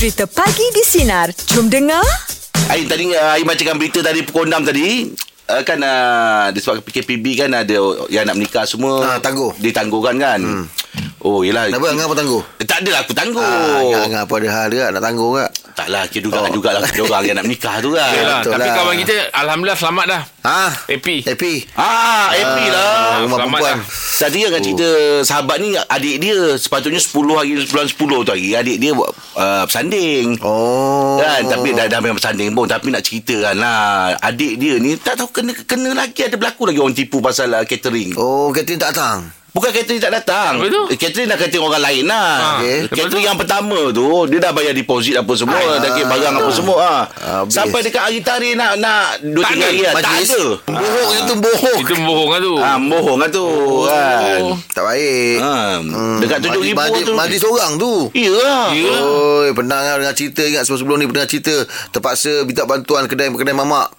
Cerita Pagi di Sinar. Jom dengar. Air tadi Air bacakan berita tadi pukul 6 tadi uh, kan uh, disebabkan PKPB kan ada yang nak menikah semua Ah, tangguh. ditangguhkan kan hmm. oh yelah Kenapa Angah apa tangguh? Eh, tak adalah aku tangguh Ah, Angah, apa ada hal dia nak tangguh tak? taklah kira dugaan oh. jugalah kita orang yang nak menikah tu kan Yalah, betul tapi lah. kawan kita Alhamdulillah selamat dah Ha? Happy Happy. Ah, happy lah. Rumah selamat perempuan. dah. Tadi kan cerita sahabat ni adik dia sepatutnya 10 hari bulan 10 tu hari adik dia buat uh, bersanding. Oh. Kan tapi dah dah memang bersanding pun tapi nak ceritakan lah adik dia ni tak tahu kena kena lagi ada berlaku lagi orang tipu pasal uh, catering. Oh, Catherine tak datang. Bukan catering tak datang. Apa tu? Eh, Catering dah catering orang lain lah. Ha, Okay. lepas Catering yang pertama tu dia dah bayar deposit apa semua, Ah, dah kira barang apa semua ha. Habis. Sampai dekat hari tarikh nak nak 2 3 Tak ada hari lah. tak ada. Bohong yang tu bohong. Itu bohong lah tu Ah, bohong lah tu kan. Tak baik. Ha, dekat 7 ribu Majlis, tu. majlis orang tu. Iyalah. Ya. Oi, pernah dengar cerita ingat sebelum ni pernah cerita terpaksa minta bantuan kedai kedai mamak.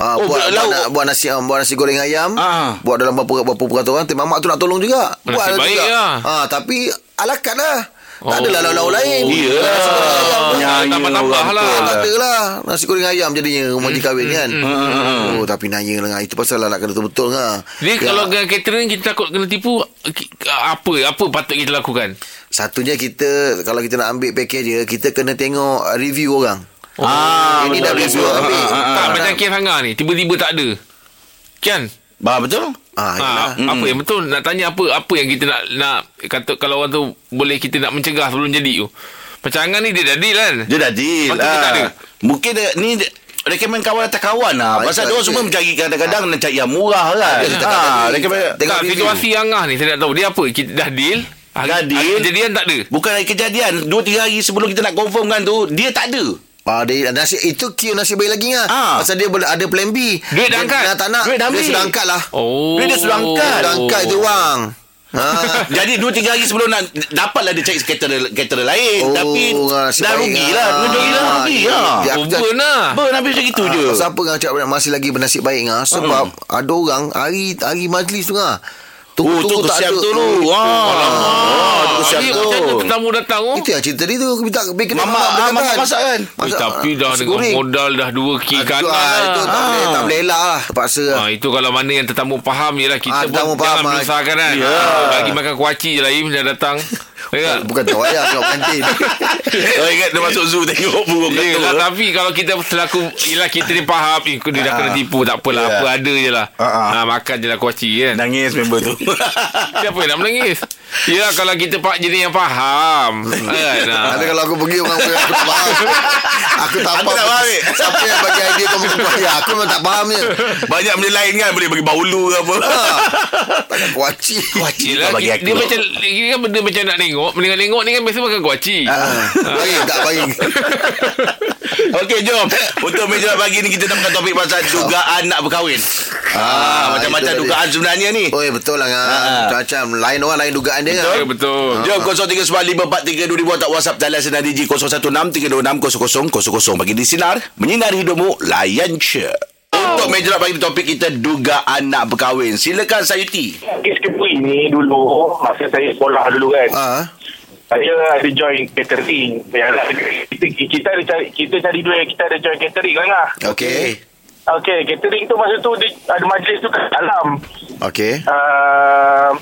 Ah, Oh, buat, buat nak, buat nasi buat nasi goreng ayam. Ah. Buat dalam berapa berapa peraturan. Tapi mamak tu nak tolong juga. Nasib buat baik juga. lah. Ah, tapi alakat lah. Tak Oh. adalah lauk-lauk lain. Iyalah. Ah, tambah-tambah orang lah. Tak ada lah Nasi goreng ayam jadinya Rumah hmm, kahwin kan Oh tapi nanya lah Itu pasal lah nak kena betul-betul lah Jadi kalau dengan catering Kita takut kena tipu Apa Apa patut kita lakukan Satunya kita Kalau kita nak ambil package dia Kita kena tengok uh, review orang Ah, Ini dah betul. review ambil Ah, ah, ah. Tak Ah, macam kes Hanga ni Tiba-tiba tak ada Kan Bah, betul? Ah, ha, apa yang betul nak tanya apa apa yang kita nak nak kata kalau orang tu boleh kita nak mencegah sebelum jadi tu. Macam Angah ni dia dah deal kan. Dia dah deal. Tak ada. Ah. Mungkin dia, ni dia, Rekomen kawan atas kawan lah Ah, Pasal dia semua itu- mencari Kadang-kadang nak cari yang murah kan cakap ha. Rekomen Tengok tak, review. situasi Angah ni saya tak tahu dia apa. Kita dah deal. Hari, Dah deal. hari kejadian tak ada. Bukan hari kejadian 2-3 hari sebelum kita nak confirm kan tu Dia tak ada Ah, dia, nasi, itu kira nasi baik lagi lah. Ah. Pasal dia boleh ada plan B. Duit dah Dia- angkat. Dia tak nak. Duit dah Dia ambil. sudah angkat lah. Oh. Dia dah sudah angkat. Dah angkat itu wang. Ha. Jadi 2-3 hari sebelum nak Dapatlah dia cari caterer, caterer lain Oh, Tapi nasib Dah baik rugi lah. lah Dua hari dah rugi Ya, ha. dia- Oh, burn lah. Ber, Nabi macam gitu je Ah, Siapa yang cakap masih lagi bernasib baik ngah sebab ada orang hari hari majlis tu ngah. Oh, tu kesian tu tu Ah, oh, Jadi tu macam mana tetamu datang tu? Itu yang cerita dia tu Aku minta bikin Mama, ah, masak- masak kan? Eh, tapi dah dengan modal dah 2 k Itu, kanan ah, itu tak lah. boleh tak boleh elak lah Terpaksa lah Ha, itu kalau mana yang tetamu faham je lah Kita Ah, pun jangan ah. besarkan kan Ya. ha, Bagi makan kuaci je lah Im Dah datang Ya tak? Bukan tak wayang Tengok kantin Oh ingat dia masuk zoo Tengok burung Ya, kata tapi kalau kita selaku Yelah kita ni faham eh, Dia dah kena tipu Tak apalah Ya. Apa ada je lah Ah, ah. ha, Makan je lah kuaci kan Nangis member tu Siapa yang nak menangis Ya kalau kita pak jadi yang faham kan? ha. Tapi kalau aku pergi orang aku tak faham Aku tak Aku faham tak faham. Siapa yang bagi idea kau makan kuah Aku memang tak faham je. Banyak benda lain kan? Boleh bagi baulu ke apa? Takkan kuaci. Kuaci Yelah, tak bagi aku. Dia macam Dia kan benda macam nak tengok Mendingan tengok ni kan Biasa makan kuaci. Baik tak baik Okey jom Untuk meja pagi ni Kita nak bukan topik pasal Dugaan nak berkahwin ah, Macam-macam itu tadi. dugaan sebenarnya ni Oh betul lah ngah. Ah. Macam lain orang lain dugaan dia Ya, kan betul Jom 0395432000 atau WhatsApp talian sinar DJ 0163260000 bagi di sinar menyinari hidupmu layan je. Untuk meja pagi ni topik kita dugaan nak berkahwin. Silakan Sayuti. Kes kebui ni dulu masa saya sekolah dulu kan. Ah, Saya ada join catering. Kita, kita ada cari kita cari duit kita ada join catering kan lah. Okey. Okey, catering tu masa tu dia, ada majlis tu kat dalam. Okey. Uh,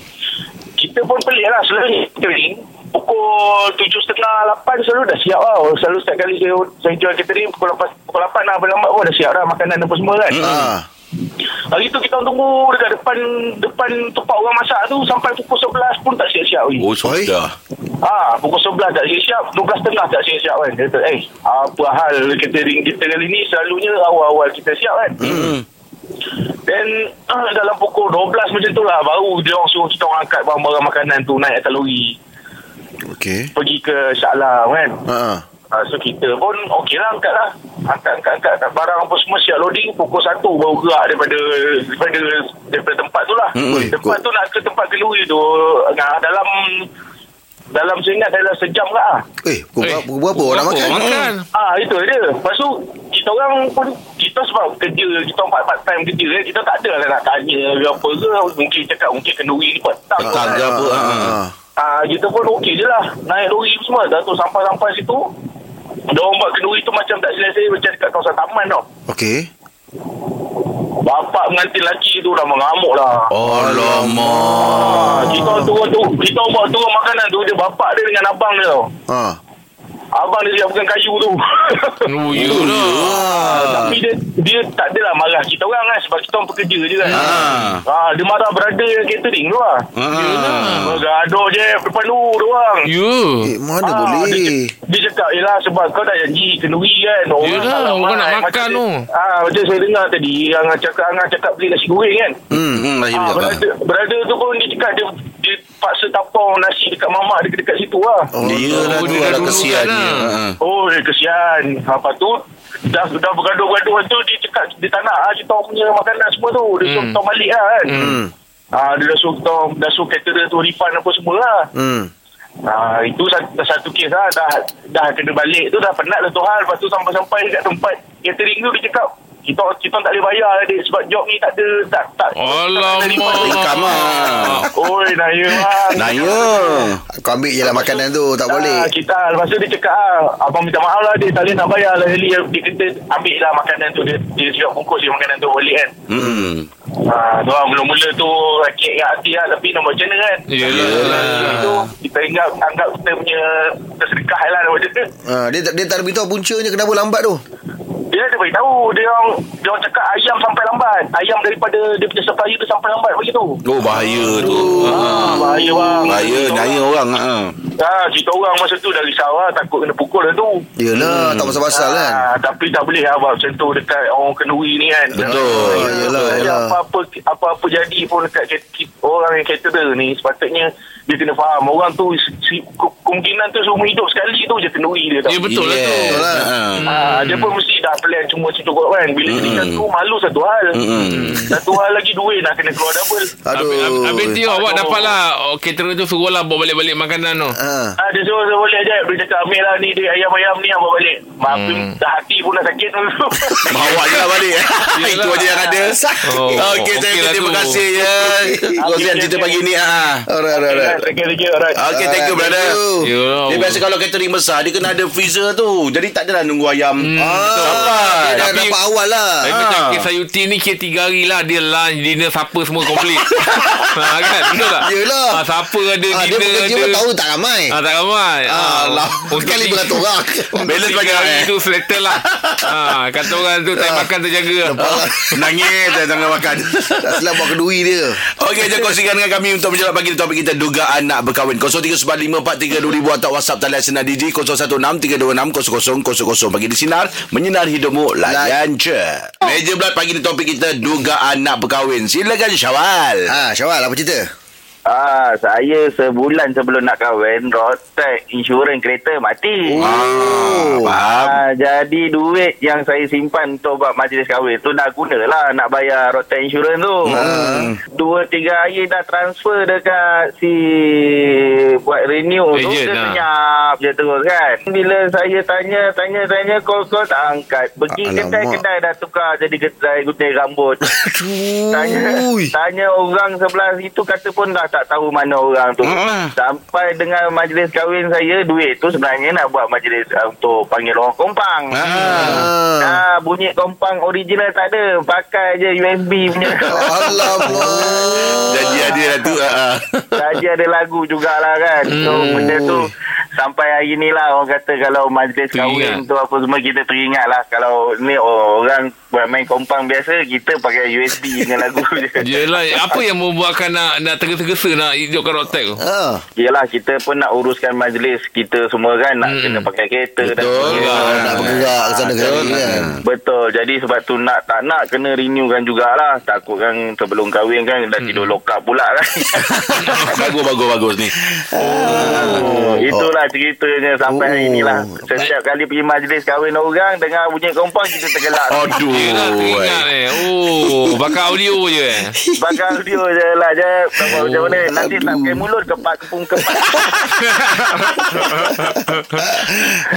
kita pun pelik lah selalu catering. Pukul tujuh setengah, lapan selalu dah siap tau. Selalu setiap kali saya, saya jual catering pukul lapan, pukul lapan lah. Lambat pun dah siap dah makanan apa semua kan. Ah. Hari tu kita tunggu dekat depan depan tempat orang masak tu sampai pukul 11 pun tak siap-siap lagi. Oh sudah. Ha, pukul 11 tak siap-siap, 12.30 tak siap-siap kan. Dia kata, eh, apa hal catering kita kali ni selalunya awal-awal kita siap kan. Hmm. Then uh, dalam pukul 12 macam tu lah baru dia orang suruh kita orang angkat barang-barang makanan tu naik atas lori Okey. pergi ke Shah Alam kan. Ah. Uh, so kita pun okey lah angkat lah. Angkat, angkat, angkat, angkat. Barang apa semua siap loading. Pukul 1 baru gerak daripada daripada, daripada tempat tu lah. Hmm, tempat tu nak ke tempat kenduri tu. Nah, dalam dalam saya ingat dalam sejam lah. Eh, pukul Eh, berapa, berapa orang makan? makan Ah itu dia. Lepas tu kita orang pun kita sebab kerja kita orang part, part time kerja eh, kita tak ada lah nak tanya apa ke mungkin cakap mungkin kenduri ni petang Petang ke apa. Ah. ah. Ah kita pun okey je lah naik lori semua dah tu sampai-sampai situ Diorang buat kenduri tu macam tak selesai Macam dekat kawasan taman tau Okey. Bapak mengantin lelaki tu dah mengamuk lah Alamak. Ah, kita orang turun tu, kita orang bawa turun makanan tu dia bapak dia dengan abang dia tau. Ha. Abang dia siapkan kayu tu. Oh, ya lah. Ah, tapi dia dia tak adalah marah kita orang kan sebab kita orang pekerja je kan. Ah. Ah, dia marah brother yang catering tu lah. Ah. Bergaduh je depan lu dia orang. Ya. Eh, mana Ah, boleh? Dia, dia cakap Yelah sebab kau dah janji Kenduri kan Yelah, tak ramai. orang nak Macam makan dia- tu. ah, Macam saya dengar tadi Yang cakap Angah cakap beli nasi goreng kan Hmm, hmm, bercakap. brother, brother tu pun dia cakap Dia, dia paksa tapau nasi dekat mamak dia dekat situ lah Oh, Dia lah Oh, tu dia dah ada dulu kesiannya. kan, Ha. Oh dia kesian Lepas tu Dah, dah bergaduh-gaduh tu Dia cakap Dia tak nak ah, Kita punya makanan semua tu Dia suruh Hmm. kita orang balik lah kan Hmm. ah, Dia dah suruh kita Dah suruh caterer tu refund apa semua lah Hmm. Ah, itu satu, satu kes lah dah dah kena balik tu dah penat lah tu hal lepas tu sampai-sampai dekat tempat catering tu dia cakap kita kita tak boleh bayar lah dia sebab job ni tak ada tak tak Alamak. Income lah. Oi naya bang Naya. Kau ambil je lah makanan tu. Tak boleh. Ah, kita lepas tu dia cakap ah, abang minta maaf lah dia tak boleh nak bayar lah Eli dia kata ambil lah makanan tu dia, dia siap bungkus je makanan tu balik kan Hmm. ah, tu lah mula-mula tu sakit kat hati lah tapi buat macam mana kan Yelah. tu kita ingat anggap kita punya tersedekah lah buat macam mana Ha, dia, dia tak ada beritahu puncanya kenapa lambat tu. Dia ada beritahu Dia orang Dia orang cakap ayam sampai lambat. Ayam daripada Dia punya supplier tu sampai lambat begitu Oh, bahaya tu. Ah, bahaya bang Bahaya, Kita naya orang. Ha. Ah, kita orang masa tu dah risau lah Takut kena pukul lah tu Yelah, tak pasal-pasal kan. Ah, Tapi tak boleh lah abang Macam tu dekat orang kenduri ni kan Betul. Ah, yelah, Jadi yelah. Apa-apa Apa-apa jadi pun dekat Orang yang caterer ni Sepatutnya Dia kena faham Orang tu si, ke- Kemungkinan tu Seumur hidup sekali tu je kenduri dia tau Ya betul lah tu. Yes. Betul lah. Ha. Ah, dia pun mesti dah plan cuma situ kot kan. Bila jadi satu malu satu hal. Mm-mm. Satu hal lagi duit nak kena keluar double. Aduh. Habis, tu awak Aduh. Lah oh, Caterer tu suruh lah Bawa balik-balik makanan tu Ha. Ah, dia suruh saya boleh je. Dia cakap ambil lah ni dia ayam-ayam ni abang balik. Maafin Hmm. dah hati pun dah sakit tu. Bawa je lah balik. Itu aja yang ada. Oh, Okey, saya okey lah terima tu. kasih ya. Kongsian cerita pagi ni. Ha. Alright, alright, alright. Sakit lagi alright. Okey, thank you Alright, brother. thank you. Yelah. Dia biasa kalau catering besar Dia kena ada freezer tu Jadi tak adalah nunggu ayam Ah, Sampai dia dah dapat awal lah. Tapi Ah. macam kes Sayuti ni Kira tiga hari lah Dia lunch, dinner, supper semua komplit ha, kan? Betul tak? Yelah. ha, Supper ada, Ah, dia bekerja ada pun tahu tak ramai. ha, Tak ramai Ah, lah. untuk Kali beratus orang. Balance bagi Tiga hari eh. tu settle lah ha, Kata orang tu Time makan terjaga Nangis saya jangan makan Tak silap buat kedui dia. Okey, jom kongsikan dengan kami untuk menjawab pagi ni topik kita dugaan nak berkahwin. 0395432000 atau WhatsApp talian sinar DJ 0163260000 pagi di sinar menyinar hidupmu layan je. Meja bulat pagi ni topik kita dugaan nak berkahwin. Silakan Syawal. Ha, Syawal apa cerita? Ah, saya sebulan sebelum nak kahwin, rotek insurans kereta mati. Oh, faham. Ah, jadi duit yang saya simpan untuk buat majlis kahwin tu nak guna lah nak bayar rotek insurans tu. Hmm. Dua tiga hari dah transfer dekat si buat renew tu Agent dia lah. senyap je terus kan. Bila saya tanya tanya tanya call-call tak angkat. Pergi kedai-kedai dah tukar jadi kedai gunting rambut. Tanya tanya orang sebelah situ kata pun dah tak tahu mana orang tu. Hmm. Sampai dengan majlis kahwin saya duit tu sebenarnya nak buat majlis uh, untuk panggil orang kompang. Ah. Ah. Bunyi kompang original tak ada. Pakai je USB punya. Alamak. Janji ada lah tu. ah. Saja ada lagu jugalah kan. So benda tu sampai hari ni lah orang kata kalau majlis kahwin Teringat. tu apa semua kita teringat lah. Kalau ni oh, orang main kompang biasa kita pakai USB dengan lagu je. Yelah Apa yang membuatkan nak Nak tergesa-gesa Nak hidupkan rotek tu Ha. Yelah kita pun nak uruskan majlis kita semua kan nak Hmm. kena pakai kereta dan Betul. sebagainya. Ah, nak bergerak ke sana ke sini kan. Betul. Jadi sebab tu nak tak nak kena renewkan jugalah. Takut kan sebelum kahwin kan dah tidur lock up pula kan. bagus, bagus, bagus ni. oh, itulah ceritanya sampai hari lah. Oh. Setiap kali pergi majlis kahwin orang dengar bunyi kompang kita tergelak. Aduh. Teringat eh Oh Bakar audio je eh Bakal audio je lah je. Macam ni. Nanti tak pakai mulut kepak kepung kepak.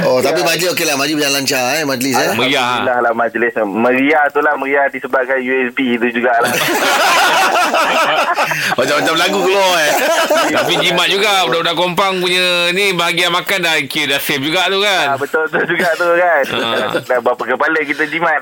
Oh, tapi majlis okey lah. Majlis berjalan lancar eh, majlis eh. Meriah. Alhamdulillah lah majlis. Meriah tu lah. Meriah disebabkan USB tu jugalah. Macam-macam lagu keluar eh. Tapi jimat juga Budak-budak kompang punya Ni bahagian makan dah Kira dah save juga tu Ah, kan betul tu juga tu kan. Ah. Dah berapa kepala kita jimat.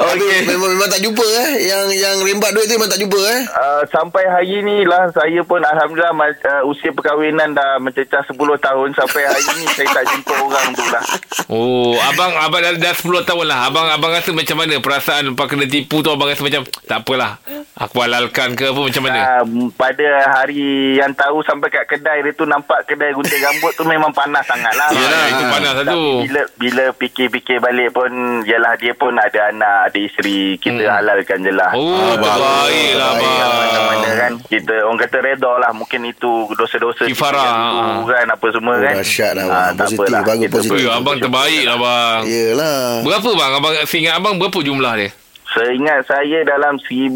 Tapi memang, memang tak jumpa eh. Yang yang rembat duit tu memang tak jumpa eh. Uh, sampai hari ni lah saya pun Alhamdulillah uh, usia perkahwinan dah mencecah 10 tahun. Sampai hari ni saya tak jumpa orang tu lah. Oh Abang Abang dah, dah 10 tahun lah. Abang abang rasa macam mana Perasaan lepas kena tipu tu? Abang rasa macam Tak apalah. Aku halalkan ke apa Macam mana? Uh, pada hari yang tahu sampai kat kedai dia tu nampak kedai gunting rambut tu memang panas sangat lah. Yalah itu panas lah tu. bila bila fikir-fikir balik pun Yalah dia pun ada anak Ada isteri. Kita Hmm. halalkan je lah. Oh terbaik lah mana abang kan? Kita orang kata reda lah. Mungkin itu dosa-dosa kita Kifarah. yang dulu kan? Apa semua Oh, kan? dahsyat lah, Ah, bang. tak Positif, bagus positif. Ui, abang terbaik lah abang Yelah. Berapa bang? Abang seingat abang Berapa jumlah dia Seingat saya dalam 1007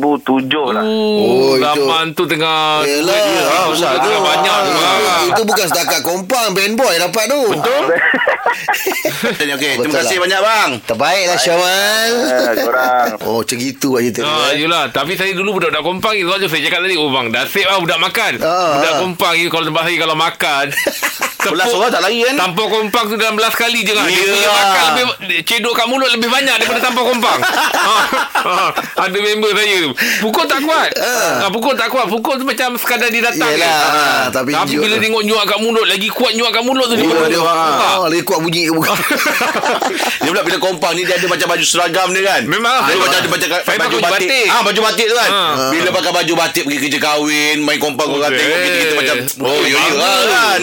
lah. Oh, Oh, itu- zaman tu tengah Yelah. Ah, besar tu. tengah banyak tu bang. Itu bukan setakat kompang band boy dapat tu. Betul. Okey, Betul terima kasih lah. banyak bang. Terbaiklah Syawal. Eh, korang. Oh, macam gitu aja cerita Ah, dia. yelah Tapi saya dulu budak-budak kompang Itu aja saya cakap tadi Oh bang dah save lah budak makan Ah, Budak ah. kompang ni Kalau tempat saya kalau makan Belas orang tak lari kan? Tanpa kompang tu dalam belas kali je kan Dia Ya. punya makan lebih Cedok kat mulut lebih banyak Daripada tanpa kompang ha, ha, Ada member saya tu Pukul tak kuat ha, Pukul tak kuat Pukul tu macam sekadar dia datang Yelah, je. ah, tapi Tapi nyuk bila tengok nyuak kat mulut Lagi kuat nyuak kat mulut tu Oh, daripada dia, ah. Oh, lagi kuat bunyi ke bukan? dia pula bila kompang ni dia ada macam baju seragam dia kan. Memang. Dia macam ada macam baju baju batik. batik. Ah baju batik tu kan. Ha. Bila pakai baju batik pergi kerja kahwin, main kompang orang Okey. tengok kita, kita macam oh ya ya kan.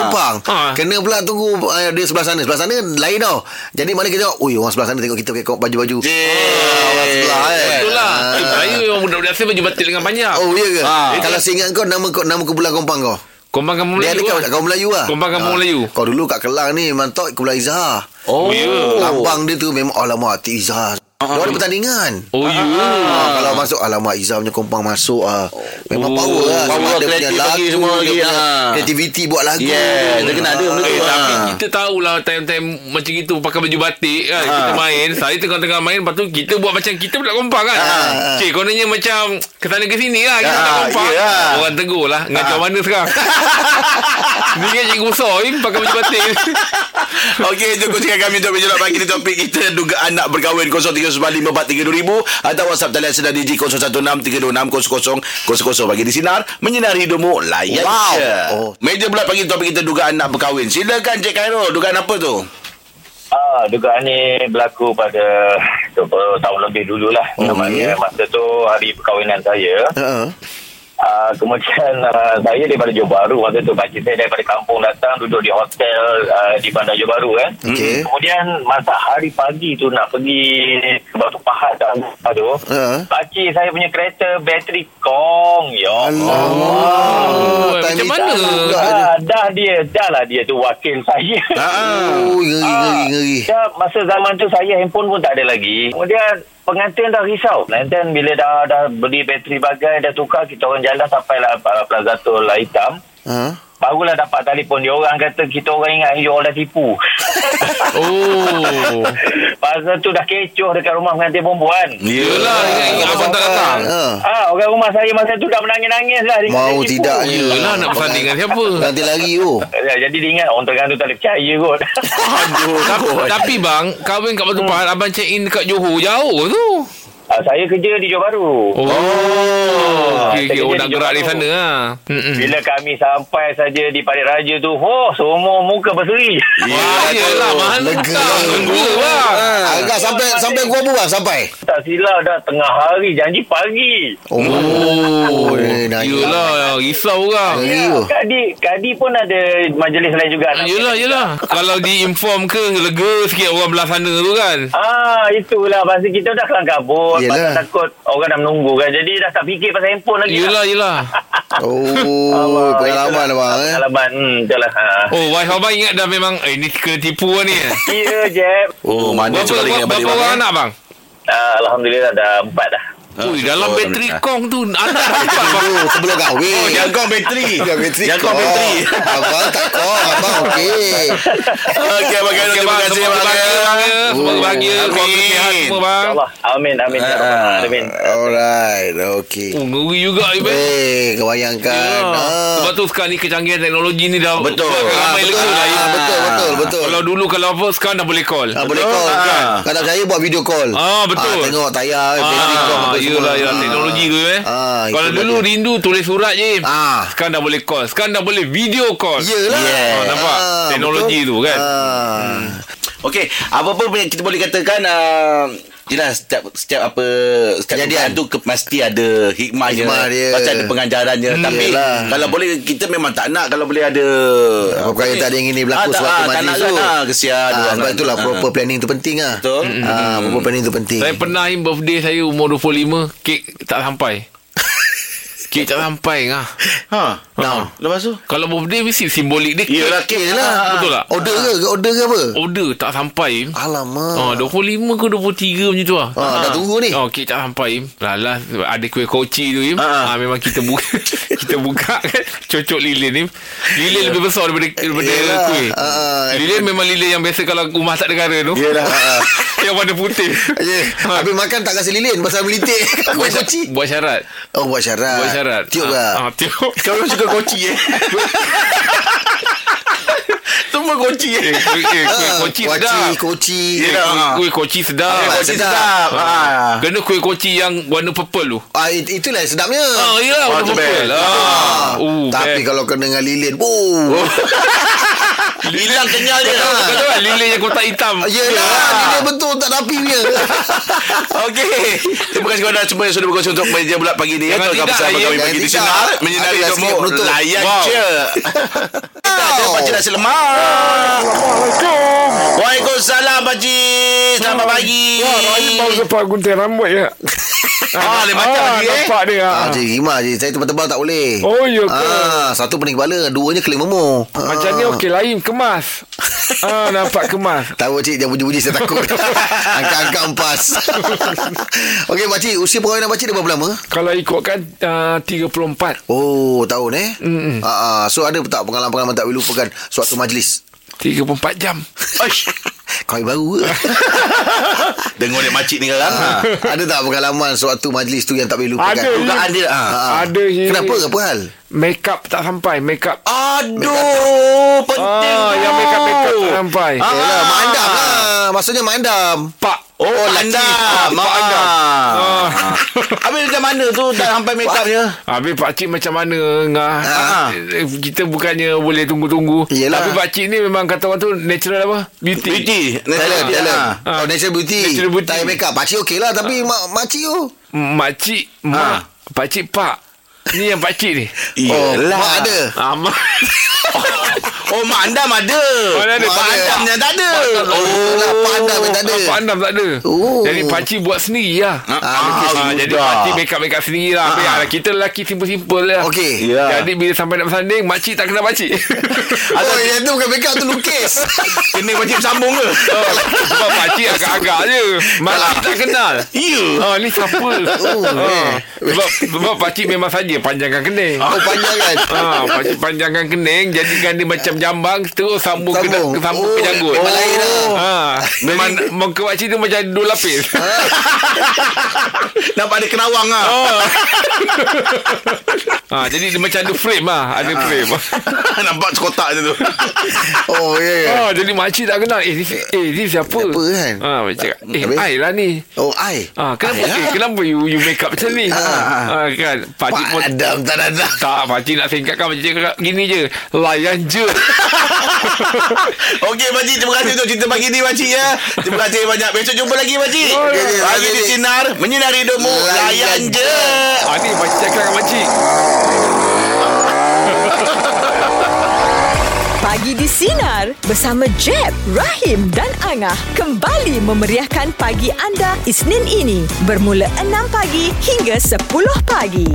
Kompang. Kena pula tunggu uh, dia sebelah sana. Sebelah sana lain tau. Jadi mana kita tengok, oi orang sebelah sana tengok kita pakai baju-baju. Yeah. Sebelah eh. Betul lah Ah. Eh, Saya memang budak-budak saya baju batik dengan panjang Oh, ya ke? Ah. Kalau saya ingat kau nama kau nama kumpulan kompang kau. Kompang kampung Dia ada Melayu kau lah. kau Melayu lah. Kompang kampung Ah. Melayu. Kau dulu kat Kelang ni mantok kumpulan Izhar. Oh. ya. Lambang dia tu memang alamak Tik Izhar. Dia ada pertandingan. Oh ya Ah, kalau masuk alamak Izhar punya kompang masuk ah. Memang Oh, power lah. power dia kreatif punya lagi lagu, semua dia lagi, punya ah. Kreativiti buat lagu. Yeah, dia kena ada benda tu. Eh, Ah. tapi kita tahulah time-time macam itu pakai baju batik kan kita main saya tengah-tengah main lepas tu kita buat macam kita budak kompang kan Ah. cik kononnya macam ke sana ke sini lah kita Ah, budak kompang yeah. orang tegur lah ngacau mana sekarang ni kan cikgu Soy pakai baju batik Okey, jom kongsikan kami untuk menjelak pagi ni topik kita dugaan nak berkahwin 0395432000 atau WhatsApp talian sedar DJ 0163260000 bagi di sinar menyinari hidupmu layan Wow. je. Oh. Meja pula pagi topik kita dugaan nak berkahwin. Silakan Cik Khairul, dugaan apa tu? Ah, dugaan ni berlaku pada 20 tahun lebih dululah. Oh, Namanya ya. masa tu hari perkahwinan saya. Ha. Ah, kemudian ah, saya daripada Johor Bahru masa tu pakcik saya daripada kampung datang duduk di hotel ah, di Bandar Johor Bahru kan. Okey. Kemudian masa hari pagi tu nak pergi ke Batu Pahat tak tu. Ha. Pakcik saya punya kereta bateri kong. Ya Allah. oh, macam ni mana tak- Ah, dah dia, dah lah dia tu wakil saya. Oh, ngeri ngeri ngeri. Ya, masa zaman tu saya handphone pun tak ada lagi. Kemudian pengantin dah risau. And then bila dah dah beli bateri bagai, dah tukar, kita orang jalan sampailah uh, Plaza Tol Hitam. Ha. Barulah dapat telefon dia orang kata kita orang ingat you all dah tipu. oh Pasal tu dah kecoh dekat rumah pengantin perempuan. yelah ingat-ingat abang tak datang Ha. Ah, orang rumah saya masa tu dah menangis-nangis lah. Dia Mau tidaknya. yelah nak bersanding dengan siapa Nanti lagi oh. Ya, jadi dia ingat orang tengah tu tak boleh percaya kot. Aduh. tapi, tapi bang kahwin kat Batu Pahat abang check in dekat Johor jauh tu ah, saya kerja di Johor Bahru. Oh, okey okey saya oh kerja nak gerak di sana ah. Bila kami sampai saja di Parit Raja tu, oh, semua muka berseri. Wah, yelah mahal Lega. Lega bang. Agak sampai sampai gua buang sampai. Tak silap dah tengah hari, janji pagi. Oh, eh, nak Yelah risau orang Ngeri Ya, tu. Kadi, Kadi pun ada majlis lain juga. Yelah yelah Kalau diinform ke Lega sikit orang belah sana tu kan Ah, itulah. Pasal kita dah kelang kabut. Yelah. Takut orang dah menunggu kan. Jadi dah tak fikir pasal handphone lagi. Yelah yelah Oh, pengalaman itulah. abang eh. Pengalaman. Hmm, itulah. Ha. Oh wife abang ingat dah memang Eh ni kena tipu lah ni Ya, Jeb. Oh, mana Berapa, sekali ingat berapa balik orang bang, eh? anak bang? Ah, Alhamdulillah dah empat dah. Ui, dalam bateri kong tu Anak dapat Oh, sebelum kahwin. Oh, jangkau bateri. Yang bateri kau. bateri. Abang tak kau. Abang okey. Okey, Abang Khairul. Okey, Terima bang. kasih, Semoga Abang bahagia, Khairul. bang, ya. Semoga bahagia. Keluarga amin. sihat semua, bang. InsyaAllah. Amin, amin. ya Ah. Alamin. Alright. Okey. Oh, ngeri juga. Eh, kau bayangkan. Ya. Ah. Sebab tu sekarang ni kecanggihan teknologi ni dah Betul. Ah, ramai betul. lega lah. ya. Ah, betul, betul, betul. Kalau dulu kalau apa sekarang dah boleh call. Ah, boleh Betul. call Ah. kan. Kalau tak percaya buat video call. Ah, betul. Ah, tengok tayar bateri Ah, semua. Yelah, yelah, Ah. teknologi tu eh. Ah, Kalau dulu dia. rindu tulis surat je. Ah. Sekarang dah boleh call. Sekarang dah boleh video call. Yelah. Yeah. Ah, nampak? Teknologi betul. tu kan? Ah. Okey, apa pun kita boleh katakan uh, Yelah setiap setiap apa setiap Kejadian. kejadian tu ke, mesti ada hikmahnya, Hikmah dia. pasti ada pengajarannya. Hmm, Tapi yelah. kalau boleh kita memang tak nak kalau boleh ada Apa perkara tak ada yang ini berlaku Ah, tak, suatu ah, tak majlis nak tu. kan, ah, kesian Ah, orang sebab kan. itulah Ah. proper planning tu penting ah. Betul. Ah, proper planning tu penting. Saya pernah Im birthday saya umur 25 Kek tak sampai Kek tak sampai ngah. Ha. Ha. Lepas tu? Kalau birthday mesti simbolik dia Yelah, kek. kek lah. Betul tak? Order ke? Ke Order ke apa? Order tak sampai. Alamak. Oh, 25 ke 23 macam tu lah. Ah, dah tunggu ni. Oh, kek tak sampai Im. Lalas ada kuih koci tu Im. Ah. Ah, memang kita buka kita buka kan cocok lilin Im. Lilin lebih besar daripada daripada Yelah. kuih. Ah, lilin memang lilin yang biasa kalau rumah tak ada gara tu. Yelah. yang warna putih. Ya, habis makan tak kasi lilin pasal melitik. Kuih koci. buat syarat. Oh, buat syarat. Buat syarat. Tiup ah, tak? Ah, tiup. Memang suka koci eh? Semua koci eh? Eh, kuih, eh, kuih Ah, koci Koci, sedap. koci. Yelah. Kuih, kuih koci sedap. Ah, Koci sedap. sedap. Ah. Kena kuih koci yang warna purple tu. Ah, it- itulah yang sedapnya. Ah, ya, warna purple. Ah. Uh, Tapi best. kalau kena dengan lilin, oh. Hilang kenyal dia. Kau tahu kan lilin yang kotak hitam. Yelah, lilin betul tak ada api dia. Okey. Terima kasih kepada semua yang sudah berkongsi untuk meja bulat pagi ni. Ya, Jangan Tuan tidak, bersama ya. kami pagi di tidak. sinar. Menyinari hidupmu. penutup. Layan je. Kita ada Pakcik Nasi Lemak. Waalaikumsalam Pakcik. Selamat pagi. Wah, Rahim baru sempat gunting rambut ya. Ah, lain macam ah, lagi eh. nampak dia. Ah, Cik Rima je Saya tebal-tebal tak boleh Oh, ya ke? ah, Satu pening kepala Duanya keling memur Macam ni okey lain kemas. ah, nampak kemas. Tahu cik Jangan bunyi-bunyi Saya takut Angkat-angkat empas Okey makcik Usia perkahwinan makcik dah berapa lama? Kalau ikutkan uh, 34. Oh tahun eh Mm-mm. ah, ah. So ada tak pengalaman-pengalaman Tak boleh lupakan Suatu majlis 34 jam. Aish. Kau baru ke? Dengar dia makcik ni sekarang. Ha. Ada tak pengalaman Suatu majlis tu Yang tak boleh lupakan Ada. Dugaan dia. Ha. Ah. Ada je. Kenapa? Apa hal? Make up tak sampai. Make up. Aduh, penting Ah, tu. yang make up make up tak sampai. Ah. Yelah Mak Andam lah Maksudnya Mak Andam Pak. Oh, oh anda. Mak Pak anda. Macam mana tu dah sampai make upnya? Habis pakcik macam mana ngah. Ah. Eh, Kita bukannya boleh tunggu-tunggu. Yelah. Tapi pakcik ni memang kata orang tu natural apa? Beauty. Beauty. Talent, talent. Ah. Oh, natural beauty. Natural beauty. Tak make up. Pakcik okey lah. Tapi mak makcik tu. Makcik, mak. Pakcik, pak. Ni yang pakcik ni. Oh, Iyalah. mak ada. Ah, mak. Oh, mak andam ada. Ada? Mak Mak ada. andam yang tak ada. Oh, lah, Pak Andam yang tak ada. Pak Andam tak ada. Oh. Jadi pakcik buat sendiri lah. Ah, Ah, Ah, jadi pakcik make up make up sendiri lah. Habis, ah, kita lelaki simple-simple lah. Okey. Ya. Jadi bila sampai nak bersanding, makcik tak kenal pakcik. Oh, yang tu bukan make up tu lukis. Kena macam sambung ke? oh, sebab pakcik agak-agak je. Makcik tak kenal. Ya. Oh, ni siapa? Oh, Ah, sebab sebab pakcik memang saja panjangkan kening. Oh, panjang kan? Ah, panjangkan kening jadikan dia macam jambang terus sambung, ke Sambung. sambung Oh, ke janggut. memang lain lah. Ah, memang muka pakcik tu macam dua lapis. Nampak ada kerawang lah. Oh. ah, jadi dia macam ada frame lah, ada frame. Nampak sekotak je tu. Oh, ya. ya. Ah, jadi makcik tak kenal. Eh, ni, eh, ni siapa? Siapa kan? Ah, macam cakap, eh, Habis? ai lah ni. Oh, ai. Ah, kenapa eh, kenapa you you make up macam ni? Ah, kan. Pakcik pun Adam tak ada. tak, pakcik nak singkatkan cakap gini je Layan je Okey, Pakcik. Terima kasih untuk cerita pagi ni, Pakcik ya. Terima kasih banyak. Besok jumpa lagi, Pakcik. Okey, okey, Pagi di Sinar. Menyinari hidupmu. Layan Layan je. ah, Ni pakcik cakap dengan pakcik Pagi di Sinar bersama Jeb, Rahim dan Angah kembali memeriahkan pagi anda Isnin ini bermula 6 pagi hingga 10 pagi.